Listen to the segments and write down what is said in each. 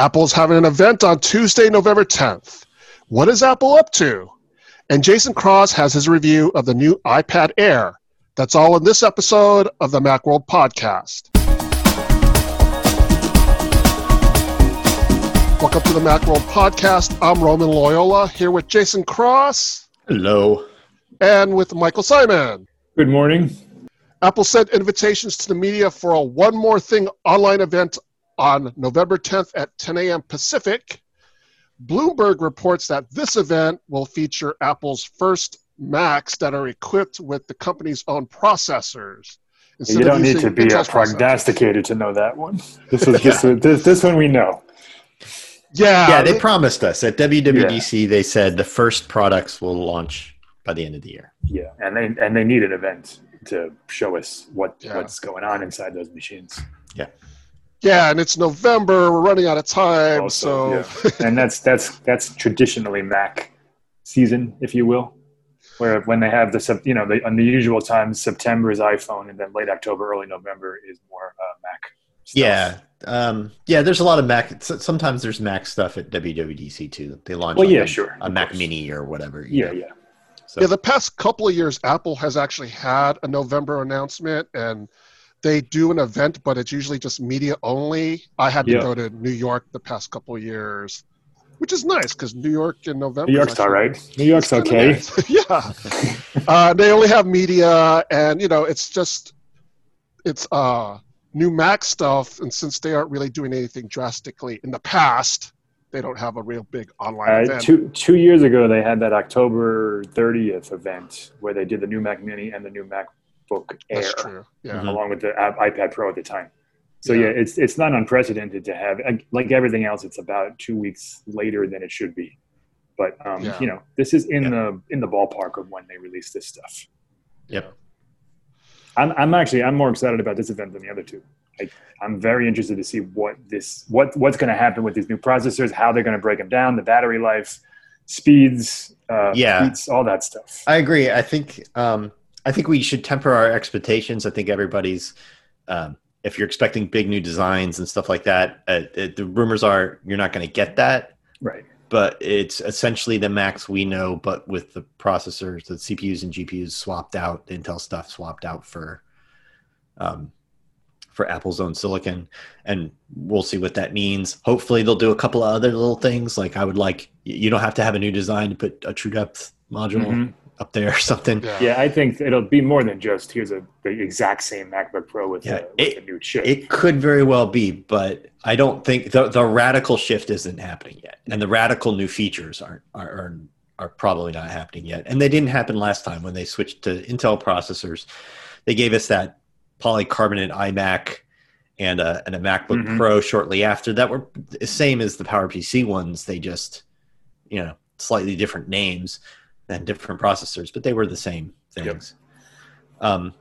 Apple's having an event on Tuesday, November 10th. What is Apple up to? And Jason Cross has his review of the new iPad Air. That's all in this episode of the Macworld Podcast. Welcome to the Macworld Podcast. I'm Roman Loyola here with Jason Cross. Hello. And with Michael Simon. Good morning. Apple sent invitations to the media for a One More Thing online event on November 10th at 10 a.m. Pacific. Bloomberg reports that this event will feature Apple's first Macs that are equipped with the company's own processors. You don't need to be a prognosticator to know that one. This is just this, this one we know. Yeah, yeah. They promised us at WWDC. Yeah. They said the first products will launch by the end of the year. Yeah, and they and they need an event to show us what yeah. what's going on inside those machines. Yeah. Yeah, and it's November. We're running out of time, also, so yeah. and that's that's that's traditionally Mac season, if you will, where when they have the you know the on the usual times September is iPhone, and then late October, early November is more uh, Mac. Stuff. Yeah, um, yeah. There's a lot of Mac. Sometimes there's Mac stuff at WWDC too. They launch. Well, yeah, a, sure. A Mac course. Mini or whatever. Yeah, know. yeah. So. Yeah, the past couple of years, Apple has actually had a November announcement, and they do an event, but it's usually just media only. I had to yeah. go to New York the past couple years, which is nice because New York in November. New York's all right. New York's okay. Nice. yeah, uh, they only have media, and you know, it's just it's uh, new Mac stuff, and since they aren't really doing anything drastically in the past, they don't have a real big online uh, event. Two two years ago, they had that October 30th event where they did the new Mac Mini and the new Mac MacBook Air, yeah. Mm-hmm. along with the iPad Pro at the time. So yeah. yeah. it's it's not unprecedented to have like everything else. It's about two weeks later than it should be, but um, yeah. you know this is in yeah. the in the ballpark of when they release this stuff. Yep. I'm I'm actually I'm more excited about this event than the other two. I, I'm very interested to see what this what what's going to happen with these new processors, how they're going to break them down, the battery life, speeds, uh, yeah, speeds, all that stuff. I agree. I think um, I think we should temper our expectations. I think everybody's, um, if you're expecting big new designs and stuff like that, uh, it, the rumors are you're not going to get that. Right. But it's essentially the Macs we know, but with the processors, the CPUs and GPUs swapped out, Intel stuff swapped out for, um, for Apple's own silicon, and we'll see what that means. Hopefully, they'll do a couple of other little things. Like I would like you don't have to have a new design to put a True Depth module. Mm-hmm up there or something. Yeah. yeah, I think it'll be more than just here's a the exact same MacBook Pro with, yeah, a, with it, a new chip. It could very well be, but I don't think the the radical shift isn't happening yet, and the radical new features aren't are, are are probably not happening yet. And they didn't happen last time when they switched to Intel processors. They gave us that polycarbonate iMac and a, and a MacBook mm-hmm. Pro shortly after that were the same as the PowerPC ones. They just, you know, slightly different names and different processors, but they were the same things. Yep. Um,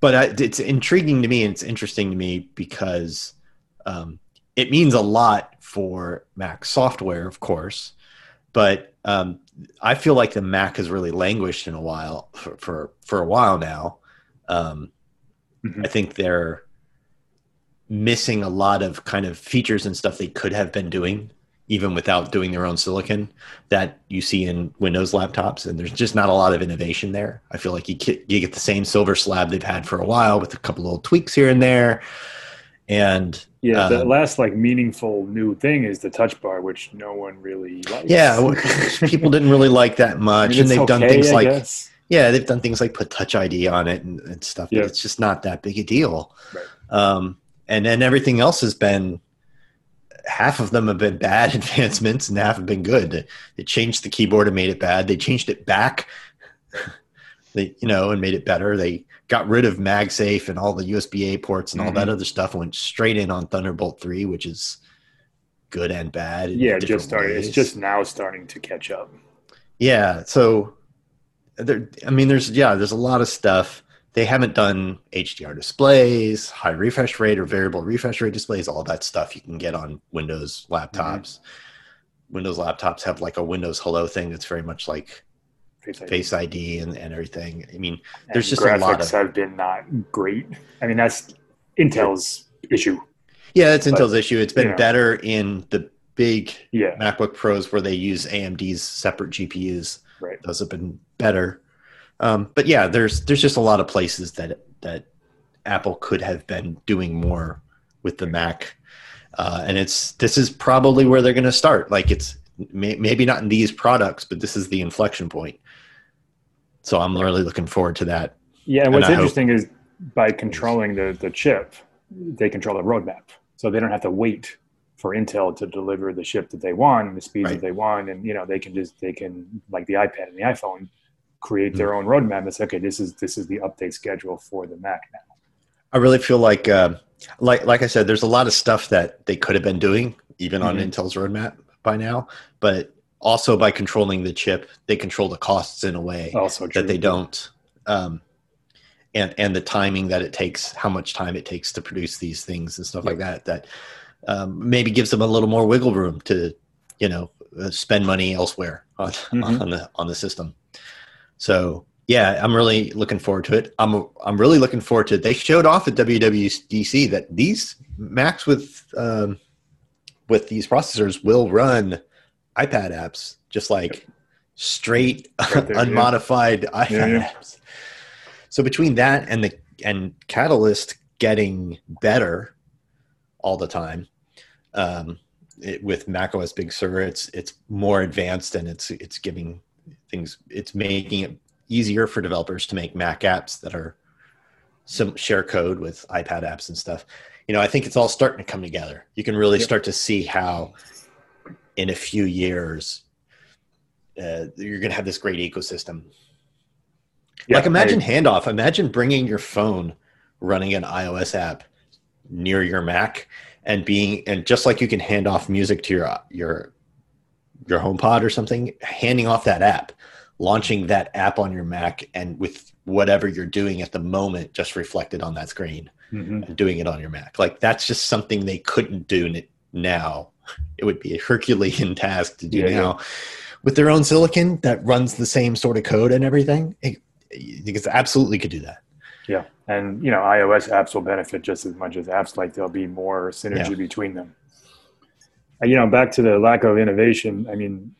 but I, it's intriguing to me and it's interesting to me because um, it means a lot for Mac software, of course, but um, I feel like the Mac has really languished in a while for for, for a while now. Um, mm-hmm. I think they're missing a lot of kind of features and stuff they could have been doing even without doing their own silicon that you see in Windows laptops. And there's just not a lot of innovation there. I feel like you get, you get the same silver slab they've had for a while with a couple little tweaks here and there. And yeah, the um, last like meaningful new thing is the touch bar, which no one really likes. Yeah, people didn't really like that much, I mean, and they've okay, done things I like guess. yeah, they've done things like put Touch ID on it and, and stuff. But it's just not that big a deal. Right. Um, and then everything else has been half of them have been bad advancements and half have been good. They changed the keyboard and made it bad. They changed it back, they you know, and made it better. They got rid of MagSafe and all the USB A ports and all mm-hmm. that other stuff. Went straight in on Thunderbolt three, which is good and bad. Yeah, just started. Ways. It's just now starting to catch up. Yeah, so there. I mean, there's yeah, there's a lot of stuff they haven't done HDR displays, high refresh rate or variable refresh rate displays, all that stuff you can get on Windows laptops. Mm-hmm. Windows laptops have like a Windows Hello thing that's very much like Face ID, Face ID and, and everything. I mean, there's and just graphics a lot of Graphics have been not great. I mean, that's Intel's issue. Yeah, that's Intel's but, issue. It's been better in the big yeah. MacBook Pros where they use AMD's separate GPUs. Right. Those have been better. Um, but yeah, there's there's just a lot of places that that Apple could have been doing more with the Mac, uh, and it's this is probably where they're going to start. Like it's may, maybe not in these products, but this is the inflection point. So I'm really looking forward to that. Yeah, and what's and interesting hope- is by controlling the the chip, they control the roadmap, so they don't have to wait for Intel to deliver the chip that they want and the speeds right. that they want, and you know they can just they can like the iPad and the iPhone create their mm-hmm. own roadmap and say, okay, this is this is the update schedule for the Mac now. I really feel like, uh, like like I said, there's a lot of stuff that they could have been doing even mm-hmm. on Intel's roadmap by now, but also by controlling the chip, they control the costs in a way also that they don't. Um, and and the timing that it takes, how much time it takes to produce these things and stuff like that, that um, maybe gives them a little more wiggle room to, you know, uh, spend money elsewhere on, mm-hmm. on the on the system. So yeah, I'm really looking forward to it. I'm I'm really looking forward to it. They showed off at WWDC that these Macs with um, with these processors will run iPad apps just like straight right there, unmodified yeah. iPad yeah, yeah. apps. So between that and the and Catalyst getting better all the time, um, it, with macOS Big Sur, it's it's more advanced and it's it's giving things it's making it easier for developers to make Mac apps that are some share code with iPad apps and stuff. You know, I think it's all starting to come together. You can really yep. start to see how in a few years uh, you're going to have this great ecosystem. Yeah, like imagine I, handoff. Imagine bringing your phone, running an iOS app near your Mac, and being and just like you can hand off music to your your your HomePod or something, handing off that app, launching that app on your Mac, and with whatever you're doing at the moment, just reflected on that screen, mm-hmm. and doing it on your Mac. Like that's just something they couldn't do now. It would be a Herculean task to do yeah, now. Yeah. With their own silicon that runs the same sort of code and everything, it, it absolutely could do that. Yeah, and you know, iOS apps will benefit just as much as apps. Like there'll be more synergy yeah. between them you know, back to the lack of innovation. I mean,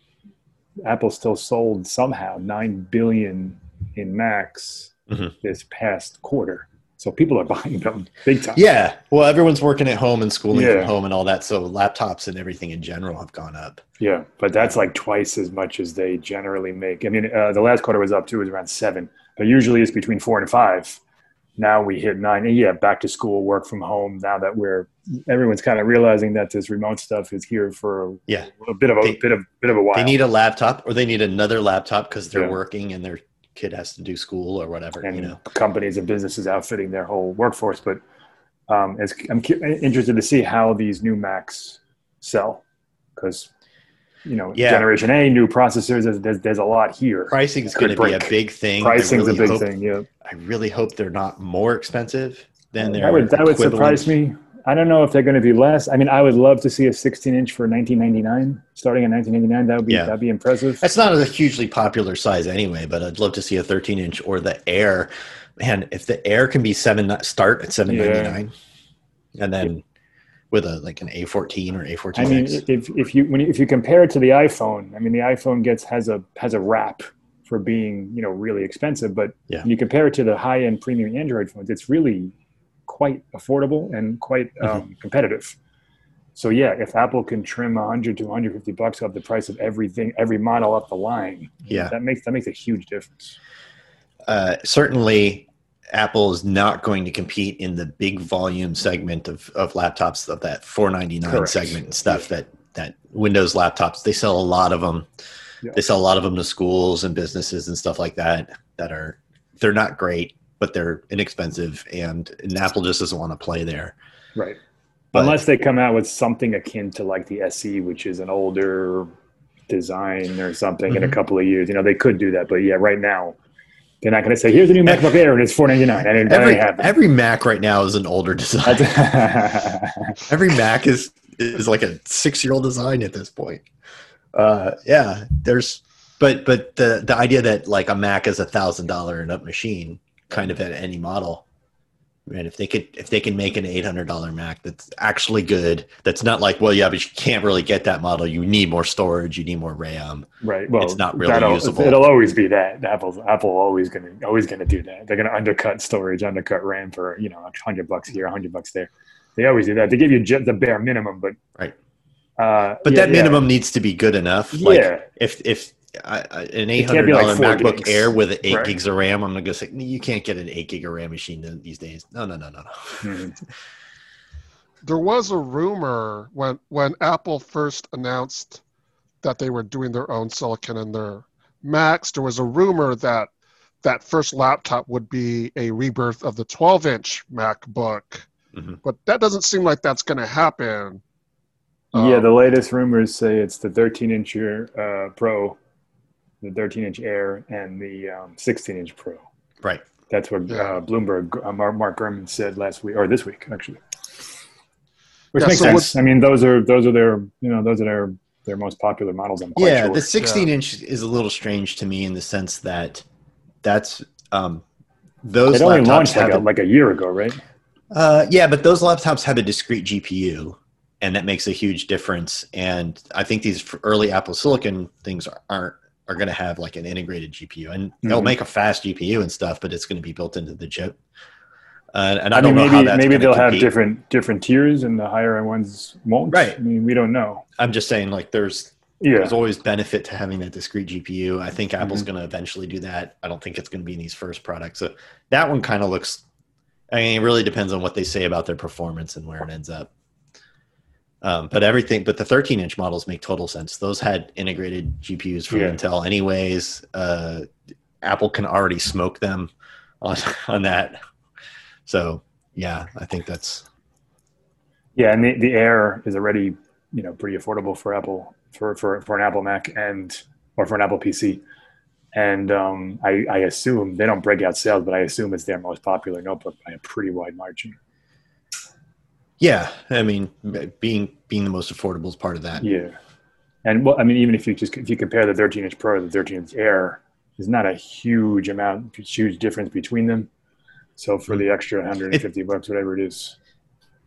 Apple still sold somehow nine billion in Macs mm-hmm. this past quarter. So people are buying them big time. Yeah. Well, everyone's working at home and schooling yeah. from home and all that. So laptops and everything in general have gone up. Yeah. But that's like twice as much as they generally make. I mean, uh, the last quarter was up too, it was around seven, but usually it's between four and five now we hit nine and yeah back to school work from home now that we're everyone's kind of realizing that this remote stuff is here for yeah. a bit of a they, bit of bit of a while. they need a laptop or they need another laptop because they're yeah. working and their kid has to do school or whatever and you know. companies and businesses outfitting their whole workforce but um, i'm interested to see how these new macs sell because you know, yeah. generation A, new processors. There's, there's, there's a lot here. Pricing is going to be a big thing. Pricing really a big hope, thing. Yeah. I really hope they're not more expensive than that would that would surprise me. I don't know if they're going to be less. I mean, I would love to see a 16 inch for 1999, starting in 1999. That would be yeah. that'd be impressive. That's not a hugely popular size anyway, but I'd love to see a 13 inch or the Air. Man, if the Air can be seven, start at 799, yeah. and then with a like an A14 or A14. I mean, if if you when you, if you compare it to the iPhone, I mean, the iPhone gets has a has a wrap for being you know really expensive, but yeah. you compare it to the high end premium Android phones, it's really quite affordable and quite mm-hmm. um, competitive. So yeah, if Apple can trim 100 to 150 bucks off the price of everything, every model up the line, yeah, that makes that makes a huge difference. Uh, certainly, Apple is not going to compete in the big volume segment of, of laptops of that 499 Correct. segment and stuff yeah. that that Windows laptops they sell a lot of them. Yeah. They sell a lot of them to schools and businesses and stuff like that that are they're not great, but they're inexpensive and, and Apple just doesn't want to play there. Right. But, Unless they come out with something akin to like the SE, which is an older design or something mm-hmm. in a mm-hmm. couple of years. You know, they could do that, but yeah, right now they're not going to say, "Here's a new MacBook Air and it's 499." I mean, every every Mac right now is an older design. every Mac is is like a six year old design at this point. Uh, yeah, there's, but but the the idea that like a Mac is a thousand dollar and up machine, kind of at any model, And if they could, if they can make an eight hundred dollar Mac that's actually good, that's not like, well, yeah, but you can't really get that model. You need more storage. You need more RAM. Right. Well, it's not really usable. It'll always be that. Apple's Apple always gonna always gonna do that. They're gonna undercut storage, undercut RAM for you know a hundred bucks here, a hundred bucks there. They always do that. They give you just the bare minimum, but right. Uh, but yeah, that minimum yeah. needs to be good enough. Like yeah. If if an eight hundred dollar like MacBook gigs. Air with eight right. gigs of RAM. I'm gonna go say you can't get an eight gig of RAM machine these days. No, no, no, no, no. Mm-hmm. there was a rumor when when Apple first announced that they were doing their own silicon in their Macs. There was a rumor that that first laptop would be a rebirth of the 12 inch MacBook, mm-hmm. but that doesn't seem like that's going to happen. Yeah, um, the latest rumors say it's the 13 inch uh, Pro the 13 inch Air and the um, 16 inch Pro. Right. That's what uh, Bloomberg, uh, Mark Gurman said last week or this week actually. Which yeah, makes so sense. I mean, those are those are their you know those are their their most popular models. I'm quite yeah, sure. the 16 yeah. inch is a little strange to me in the sense that that's um, those it only launched like a, like a year ago, right? Uh, yeah, but those laptops have a discrete GPU, and that makes a huge difference. And I think these early Apple Silicon things aren't are going to have like an integrated GPU, and mm-hmm. they'll make a fast GPU and stuff, but it's going to be built into the chip. Uh, and I, I don't mean, know maybe, how maybe they'll compete. have different different tiers, and the higher end ones won't. Right. I mean, we don't know. I'm just saying, like, there's yeah. there's always benefit to having that discrete GPU. I think Apple's mm-hmm. going to eventually do that. I don't think it's going to be in these first products. So that one kind of looks. I mean, it really depends on what they say about their performance and where it ends up. Um, but everything, but the 13 inch models make total sense. Those had integrated GPUs from yeah. Intel, anyways. Uh, Apple can already smoke them on on that. So yeah, I think that's yeah, and the, the Air is already you know pretty affordable for Apple for for for an Apple Mac and or for an Apple PC. And um, I, I assume they don't break out sales, but I assume it's their most popular notebook by a pretty wide margin. Yeah, I mean, being being the most affordable is part of that. Yeah, and well, I mean, even if you just if you compare the 13 inch Pro to the 13 inch Air, there's not a huge amount, huge difference between them. So for the extra 150 it, bucks, whatever it is.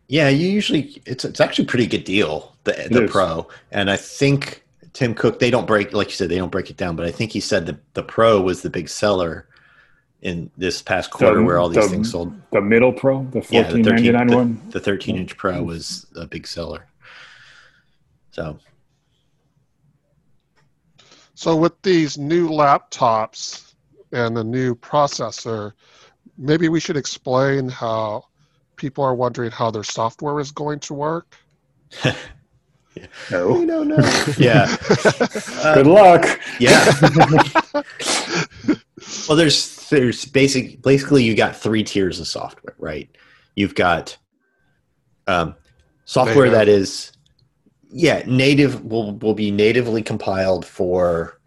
Yeah, you usually it's it's actually a pretty good deal the the Pro, and I think Tim Cook they don't break like you said they don't break it down, but I think he said the the Pro was the big seller in this past quarter the, where all these the, things sold. The middle pro, the fourteen ninety nine one. The thirteen inch pro was a big seller. So So with these new laptops and the new processor, maybe we should explain how people are wondering how their software is going to work. No. We don't know. yeah. Good luck. Yeah. well, there's there's basic basically you got three tiers of software, right? You've got um, software that is yeah native will will be natively compiled for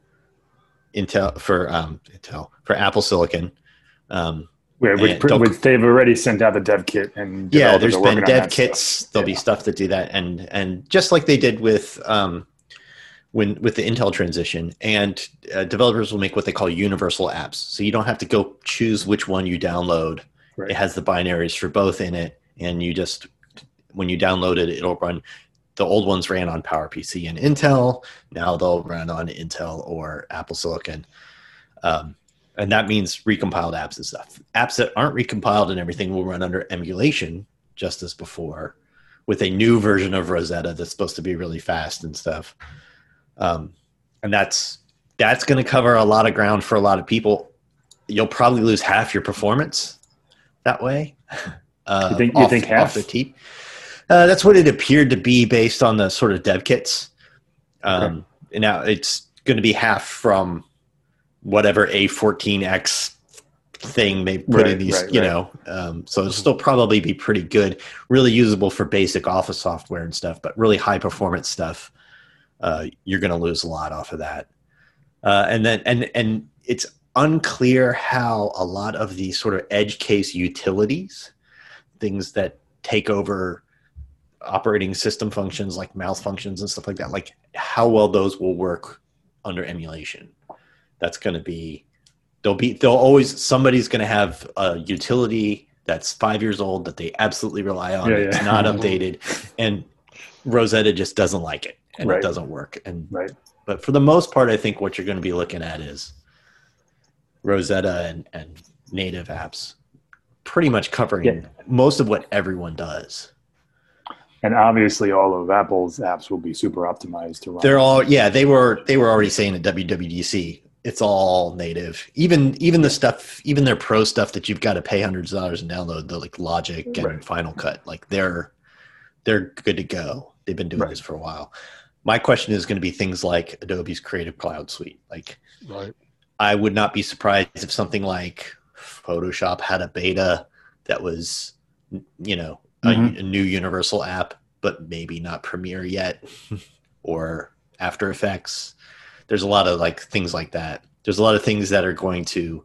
Intel for um, Intel for Apple Silicon. Um, yeah, which, which, they've already sent out the dev kit and yeah, there's been dev kits. Stuff. There'll yeah. be stuff that do that, and and just like they did with um, when with the Intel transition, and uh, developers will make what they call universal apps. So you don't have to go choose which one you download. Right. It has the binaries for both in it, and you just when you download it, it'll run. The old ones ran on PowerPC and Intel. Now they'll run on Intel or Apple Silicon, um, and that means recompiled apps and stuff. Apps that aren't recompiled and everything will run under emulation, just as before, with a new version of Rosetta that's supposed to be really fast and stuff um, and that's that's going to cover a lot of ground for a lot of people. You'll probably lose half your performance that way. Uh, you think, you off, think half? the teeth. Uh, that's what it appeared to be based on the sort of dev kits. Um, okay. Now it's going to be half from whatever A14X thing they put right, in these, right, you right. know. Um, so it'll still probably be pretty good, really usable for basic office software and stuff, but really high performance stuff uh, you're going to lose a lot off of that. Uh, and then and and it's unclear how a lot of these sort of edge case utilities, things that take over operating system functions like mouse functions and stuff like that, like how well those will work under emulation. That's going to be there'll be there'll always somebody's going to have a utility that's five years old that they absolutely rely on. Yeah, it's yeah. not updated, and Rosetta just doesn't like it, and right. it doesn't work. And right. but for the most part, I think what you're going to be looking at is Rosetta and, and native apps, pretty much covering yeah. most of what everyone does. And obviously, all of Apple's apps will be super optimized to run. They're all yeah. They were they were already saying at WWDC it's all native. Even even the stuff, even their pro stuff that you've got to pay hundreds of dollars and download, the like Logic and right. Final Cut, like they're they're good to go. They've been doing right. this for a while. My question is going to be things like Adobe's Creative Cloud Suite. Like, right. I would not be surprised if something like Photoshop had a beta that was, you know, mm-hmm. a, a, new universal app, but maybe not Premiere yet, or After Effects. There's a lot of like things like that. There's a lot of things that are going to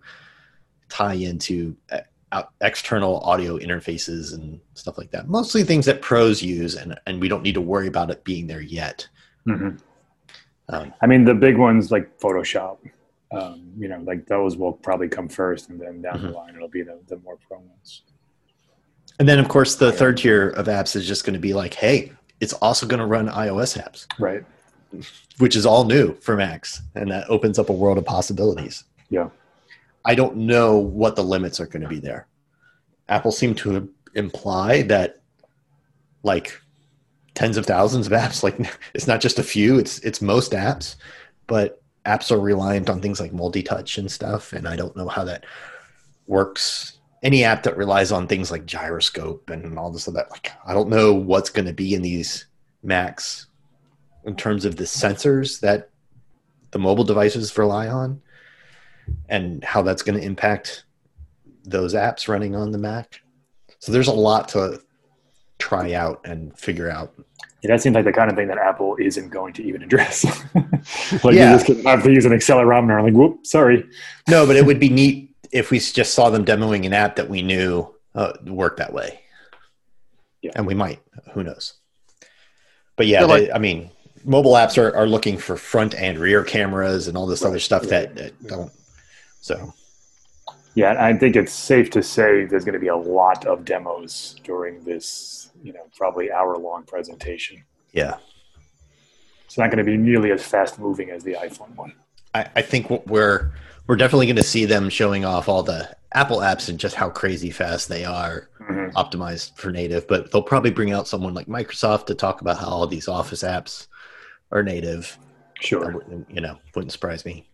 tie into uh, external audio interfaces and stuff like that. Mostly things that pros use, and and we don't need to worry about it being there yet. Mm-hmm. Um, I mean, the big ones like Photoshop. Um, you know, like those will probably come first, and then down mm-hmm. the line it'll be the, the more pro ones. And then, of course, the third tier of apps is just going to be like, hey, it's also going to run iOS apps. Right. Which is all new for Macs. And that opens up a world of possibilities. Yeah. I don't know what the limits are going to be there. Apple seemed to imply that, like, tens of thousands of apps. Like, it's not just a few; it's it's most apps. But apps are reliant on things like multi-touch and stuff, and I don't know how that works any app that relies on things like gyroscope and all this other like I don't know what's going to be in these Macs in terms of the sensors that the mobile devices rely on and how that's going to impact those apps running on the Mac. So there's a lot to try out and figure out. Yeah, that seems like the kind of thing that Apple isn't going to even address. like yeah. you just have to use an accelerometer. Like, whoop, sorry. No, but it would be neat if we just saw them demoing an app that we knew uh, worked that way. Yeah. And we might, who knows? But yeah, like, they, I mean, mobile apps are, are looking for front and rear cameras and all this right, other stuff that, that don't. So, yeah, I think it's safe to say there's going to be a lot of demos during this, you know, probably hour long presentation. Yeah. It's not going to be nearly as fast moving as the iPhone one. I, I think we're we're definitely going to see them showing off all the Apple apps and just how crazy fast they are mm-hmm. optimized for native. But they'll probably bring out someone like Microsoft to talk about how all these Office apps are native. Sure, you know, wouldn't surprise me.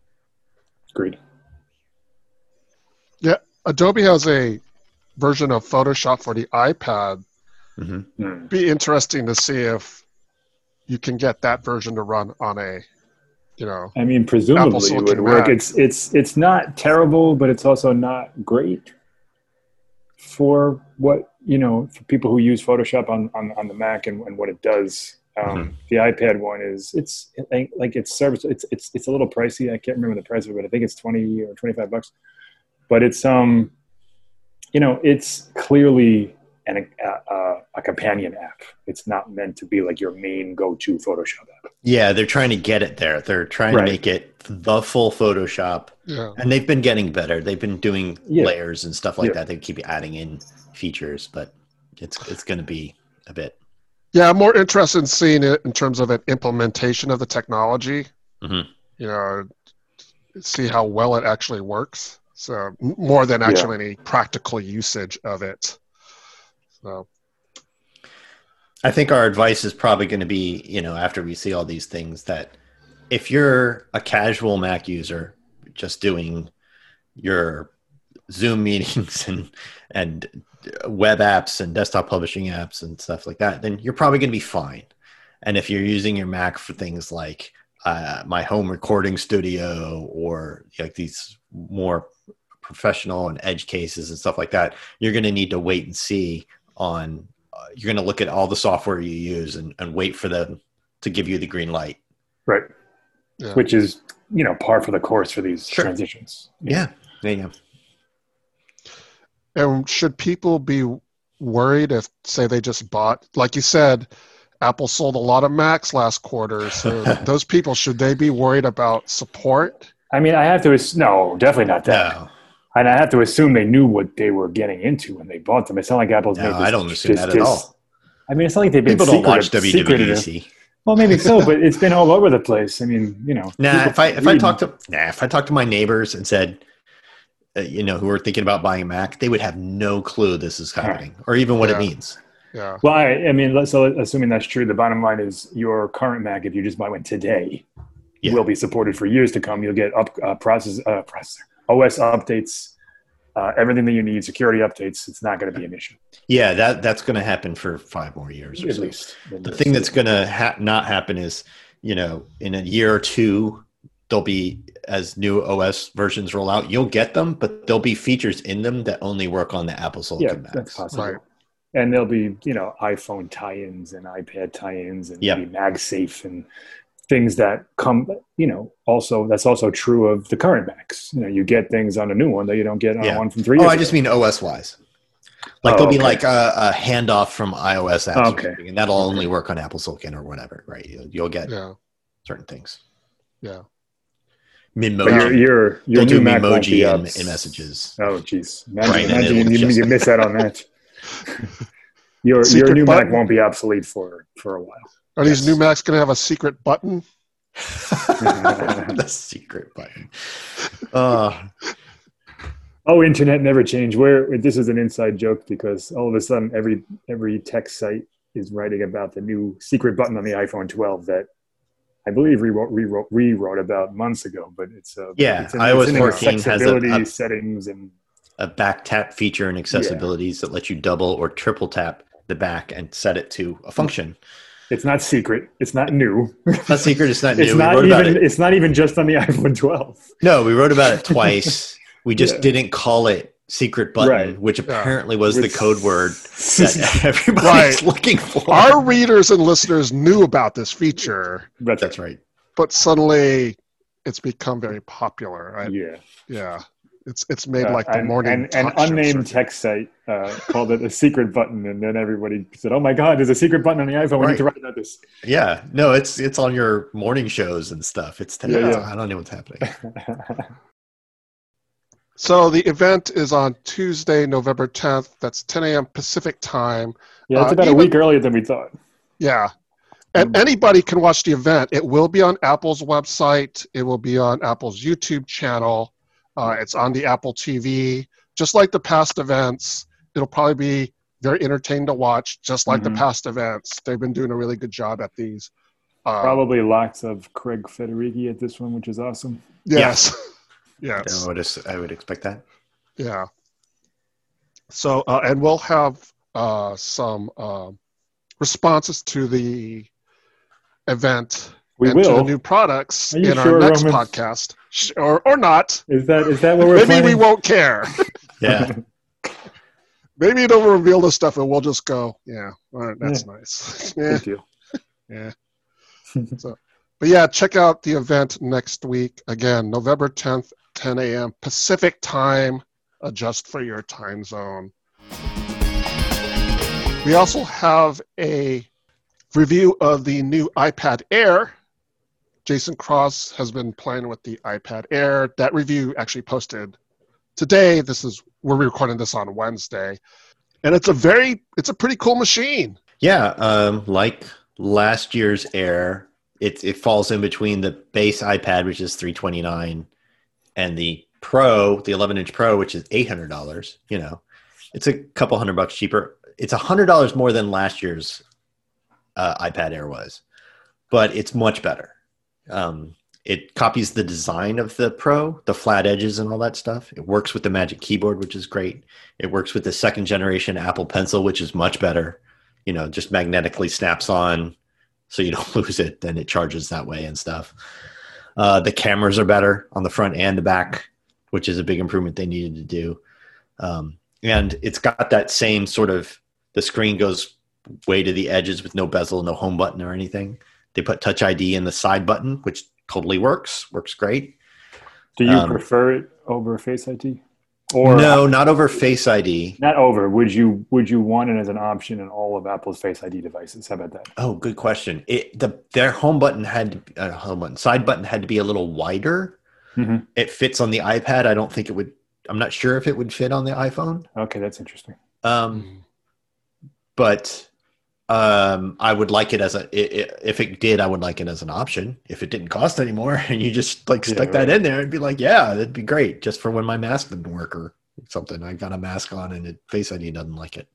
Agreed. Yeah, Adobe has a version of Photoshop for the iPad. Mm-hmm. Mm. Be interesting to see if you can get that version to run on a you know. I mean, presumably it would work. Mac. It's it's it's not terrible, but it's also not great for what you know for people who use Photoshop on on, on the Mac and, and what it does. Um, mm-hmm. The iPad one is it's like, like it's service. It's it's it's a little pricey. I can't remember the price of it, but I think it's twenty or twenty five bucks. But it's um, you know, it's clearly and a, a, a, companion app. It's not meant to be like your main go-to Photoshop app. Yeah, they're trying to get it there. They're trying right. to make it the full Photoshop. Yeah. And they've been getting better. They've been doing yeah. layers and stuff like yeah. that. They keep adding in features, but it's it's going to be a bit. Yeah, I'm more interested in seeing it in terms of an implementation of the technology. Mm-hmm. You know, see how well it actually works. So more than actually any practical usage of it. So I think our advice is probably going to be, you know, after we see all these things, that if you're a casual Mac user just doing your Zoom meetings and and web apps and desktop publishing apps and stuff like that, then you're probably going to be fine. And if you're using your Mac for things like uh, my home recording studio or like these more professional and edge cases and stuff like that, you're going to need to wait and see on uh, you're going to look at all the software you use and, and wait for them to give you the green light. Right. Yeah. which is you know par for the course for these sure. transitions. Yeah. Yeah yeah. And should people be worried if say they just bought like you said apple sold a lot of macs last quarter so those people should they be worried about support? I mean i have to no definitely not that. No. And I have to assume they knew what they were getting into when they bought them. It's not like Apple's no, made this. I don't assume that at all. I mean, it's not like they've been people don't watch WWDC. Well, maybe so, but it's been all over the place. I mean, you know. Nah, if I if I talk to nah, if I talk to my neighbors and said, uh, you know, who are thinking about buying a Mac, they would have no clue this is happening or even what yeah. it means. Yeah. Well, I, I mean, so assuming that's true, the bottom line is your current Mac, if you just buy one today, yeah. will be supported for years to come. You'll get up uh, process uh, processor OS updates, uh, everything that you need, security updates. It's not going to be an issue. Yeah, that that's going to happen for five more years at so. least. At the least. thing that's going to ha- not happen is, you know, in a year or two, there'll be as new OS versions roll out, you'll get them, but there'll be features in them that only work on the Apple Silicon yeah, Macs. That's possible. Right. And there'll be, you know, iPhone tie-ins and iPad tie-ins and yep. maybe MagSafe and things that come, you know, also that's also true of the current Macs. You know, you get things on a new one that you don't get on yeah. one from three. Oh, years I just ago. mean OS wise. Like Oh, there'll be like a, a handoff from iOS apps, Okay. something, and that'll only work on Apple Silicon or whatever, right? You'll, you'll get Yeah. certain things. Yeah. But your Memoji. your your They'll new do Mac won't be Memoji up. in, in messages. Oh, jeez. Imagine, Right, imagine you, you, just- you miss out on that. your your new button? Mac won't be obsolete for for a while. Are these new Macs going to have a secret button? the secret button. Uh, Oh, internet never changed. Where this is an inside joke because all of a sudden every every tech site is writing about the new secret button on the iPhone 12 that I believe rewrote rewrote, rewrote about months ago. But it's uh, Yeah, it's in, iOS it's 14 has a- a- settings and a back tap feature and accessibilities that let you double or triple tap the back and set it to a function. It's not secret. It's not new. It's not secret. It's not new. it's we not wrote about even. it. It's not even just on the iPhone 12. No, we wrote about it twice. We just Yeah. didn't call it secret button, Right. which apparently was the code word that everybody's Right. looking for. Our readers and listeners knew about this feature, That's, That's right. but suddenly it's become very popular. Right? Yeah. Yeah. It's it's made Uh, like the and- morning. and, an unnamed tech site uh, called it a secret button, and then everybody said, "Oh my God, there's a secret button on the iPhone. We need to write about this." Yeah, no, it's it's on your morning shows and stuff. It's Yeah, yeah. I don't know what's happening. So the event is on Tuesday, November 10th. That's 10 a.m. Pacific time. yeah, it's Uh, about a even- week earlier than we thought. Yeah. And Mm. anybody can watch the event. It will be on Apple's website. It will be on Apple's YouTube channel. Uh, it's on the Apple TV. Just like the past events, it'll probably be very entertaining to watch, just like Mhm. the past events. They've been doing a really good job at these. Uh, Probably lots of Craig Federighi at this one, which is awesome. Yes. I yes. would, I would expect that. Yeah. So, uh, and we'll have uh, some um responses to the event We and to the will. new products Are you in our next Roman? podcast, or or not. Is that is that what we're Maybe planning? we won't care. Yeah, Maybe it'll reveal this stuff, and we'll just go, yeah, all right, that's nice. yeah, Thank you. yeah. so, but yeah, check out the event next week. Again, November 10th, 10 a.m. Pacific time. Adjust for your time zone. We also have a review of the new iPad Air. Jason Cross has been playing with the iPad Air. That review actually posted today. This is we're recording this on Wednesday, and it's a very it's a pretty cool machine. yeah. Um, like last year's Air, it it falls in between the base iPad, which is three twenty nine, and the Pro, the eleven inch Pro, which is eight hundred dollars. You know, it's a couple hundred bucks cheaper. It's a hundred dollars more than last year's uh, iPad Air was, but it's much better. Um, it copies the design of the Pro, the flat edges and all that stuff. It works with the Magic Keyboard, which is great. It works with the second generation Apple Pencil, which is much better. You know, just magnetically snaps on, so you don't lose it. Then it charges that way and stuff. Uh, the cameras are better on the front and the back, which is a big improvement they needed to do. Um, and it's got that same sort of the screen goes way to the edges with no bezel, no home button or anything. They put Touch ID in the side button, which totally works. Works great. Do you Um, prefer it over Face ID? Or no, not over Face ID. not over. Would you would you want it as an option in all of Apple's Face ID devices? How about that? Oh, good question. It the their home button had uh, home button side button had to be a little wider. Mhm. It fits on the iPad. I don't think it would I'm not sure if it would fit on the iPhone. Okay, that's interesting. Um, mm-hmm. but um, I would like it as a if it did, I would like it as an option. If it didn't cost anymore, and you just like stuck yeah, right. that in there, it'd be like, yeah, that'd be great, just for when my mask didn't work or something. I got a mask on and it, Face ID doesn't like it.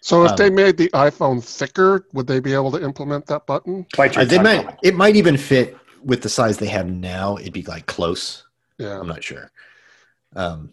So if um, they made the iPhone thicker, would they be able to implement that button? Uh, they might. It might even fit with the size they have now. It'd be like close. Yeah, I'm not sure. Um,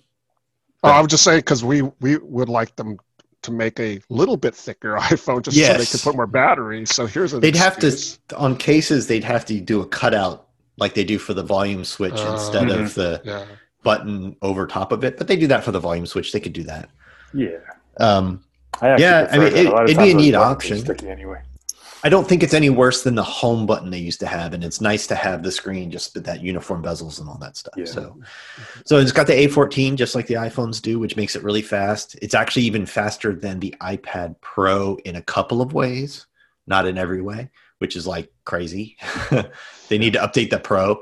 oh, I would just say because we we would like them to make a little bit thicker iPhone just yes. so they could put more battery. So here's a. They'd excuse. have to on cases. They'd have to do a cutout like they do for the volume switch uh, instead mm-hmm. of the yeah. button over top of it. But they do that for the volume switch. They could do that. Yeah. Um, I yeah, I mean, it, would be a neat option. Sticky anyway. I don't think it's any worse than the home button they used to have, and it's nice to have the screen just with that uniform bezels and all that stuff. Yeah. So, so it's got the A14 just like the iPhones do, which makes it really fast. It's actually even faster than the iPad Pro in a couple of ways, not in every way, which is like crazy. they need to update the Pro.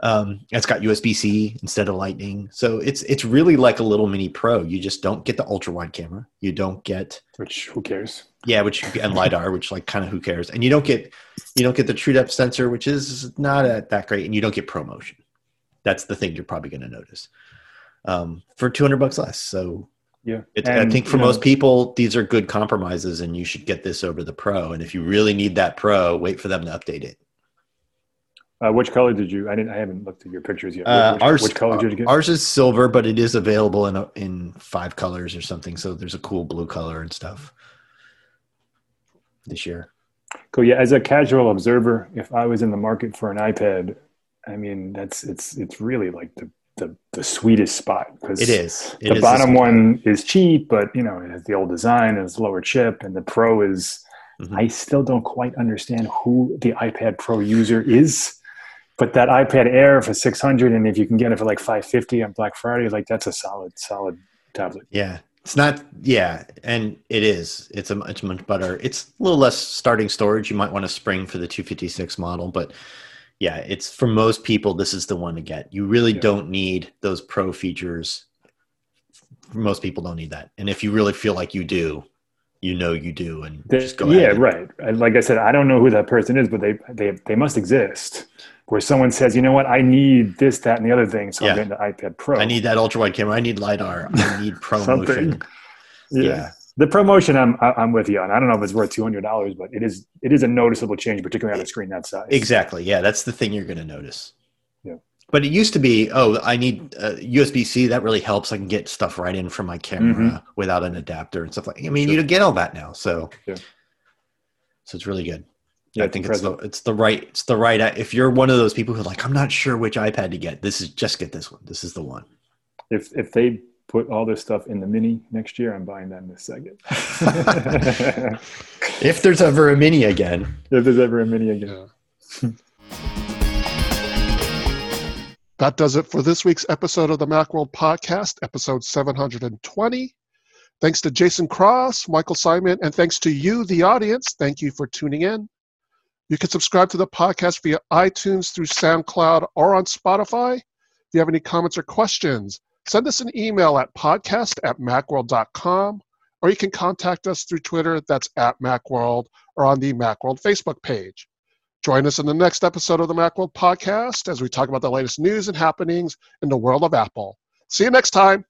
Um, it's got USB C instead of Lightning, so it's it's really like a little mini Pro. You just don't get the ultra wide camera. You don't get which who cares? Yeah, which and lidar, which like kind of who cares? And you don't get you don't get the true depth sensor, which is not a, that great, and you don't get ProMotion. That's the thing you're probably going to notice um, for 200 bucks less. So yeah, it, I think for most know, people these are good compromises, and you should get this over the Pro. And if you really need that Pro, wait for them to update it. Uh, which color did you? I didn't. I haven't looked at your pictures yet. Uh, which, ours, which color did you get? Ours is silver, but it is available in a, in five colors or something. So there's a cool blue color and stuff this year. Cool. Yeah, as a casual observer, if I was in the market for an iPad, I mean that's it's it's really like the the, the sweetest spot because it is. It the is bottom one is cheap, but you know it has the old design and it's lower chip, and the Pro is. Mm-hmm. I still don't quite understand who the iPad Pro user is but that iPad Air for 600 and if you can get it for like 550 on Black Friday, like that's a solid, solid tablet. Yeah. It's not, yeah, and it is. It's a it's much better. It's a little less starting storage. You might want to spring for the 256 model, but yeah, it's for most people. This is the one to get. You really yeah. don't need those pro features. Most people don't need that, and if you really feel like you do, you know you do, and the, just go. Yeah, right. Like I said, I don't know who that person is, but they they they must exist where someone says, you know what, I need this, that, and the other thing, so yeah. I'm getting the iPad Pro. I need that ultra wide camera. I need lidar. I need ProMotion. yeah. yeah. The ProMotion, I'm I'm with you on. I don't know if it's worth two hundred dollars, but it is it is a noticeable change, particularly on a screen that size. Exactly. Yeah, that's the thing you're going to notice. Yeah. But it used to be, oh, I need uh, USB C. That really helps. I can get stuff right in from my camera mm-hmm. without an adapter and stuff like. I mean, sure. you get all that now, so yeah. so it's really good. Yeah, I think it's the it's the right it's the right. If you're one of those people who are like, I'm not sure which iPad to get. This is just get this one. This is the one. If if they put all this stuff in the mini next year, I'm buying that in a second. if there's ever a mini again. If there's ever a mini again. Yeah. that does it for this week's episode of the Macworld Podcast, episode 720. Thanks to Jason Cross, Michael Simon, and thanks to you, the audience. Thank you for tuning in. You can subscribe to the podcast via iTunes through SoundCloud or on Spotify. If you have any comments or questions, send us an email at podcast at macworld.com or you can contact us through Twitter, that's at Macworld, or on the Macworld Facebook page. Join us in the next episode of the Macworld podcast as we talk about the latest news and happenings in the world of Apple. See you next time.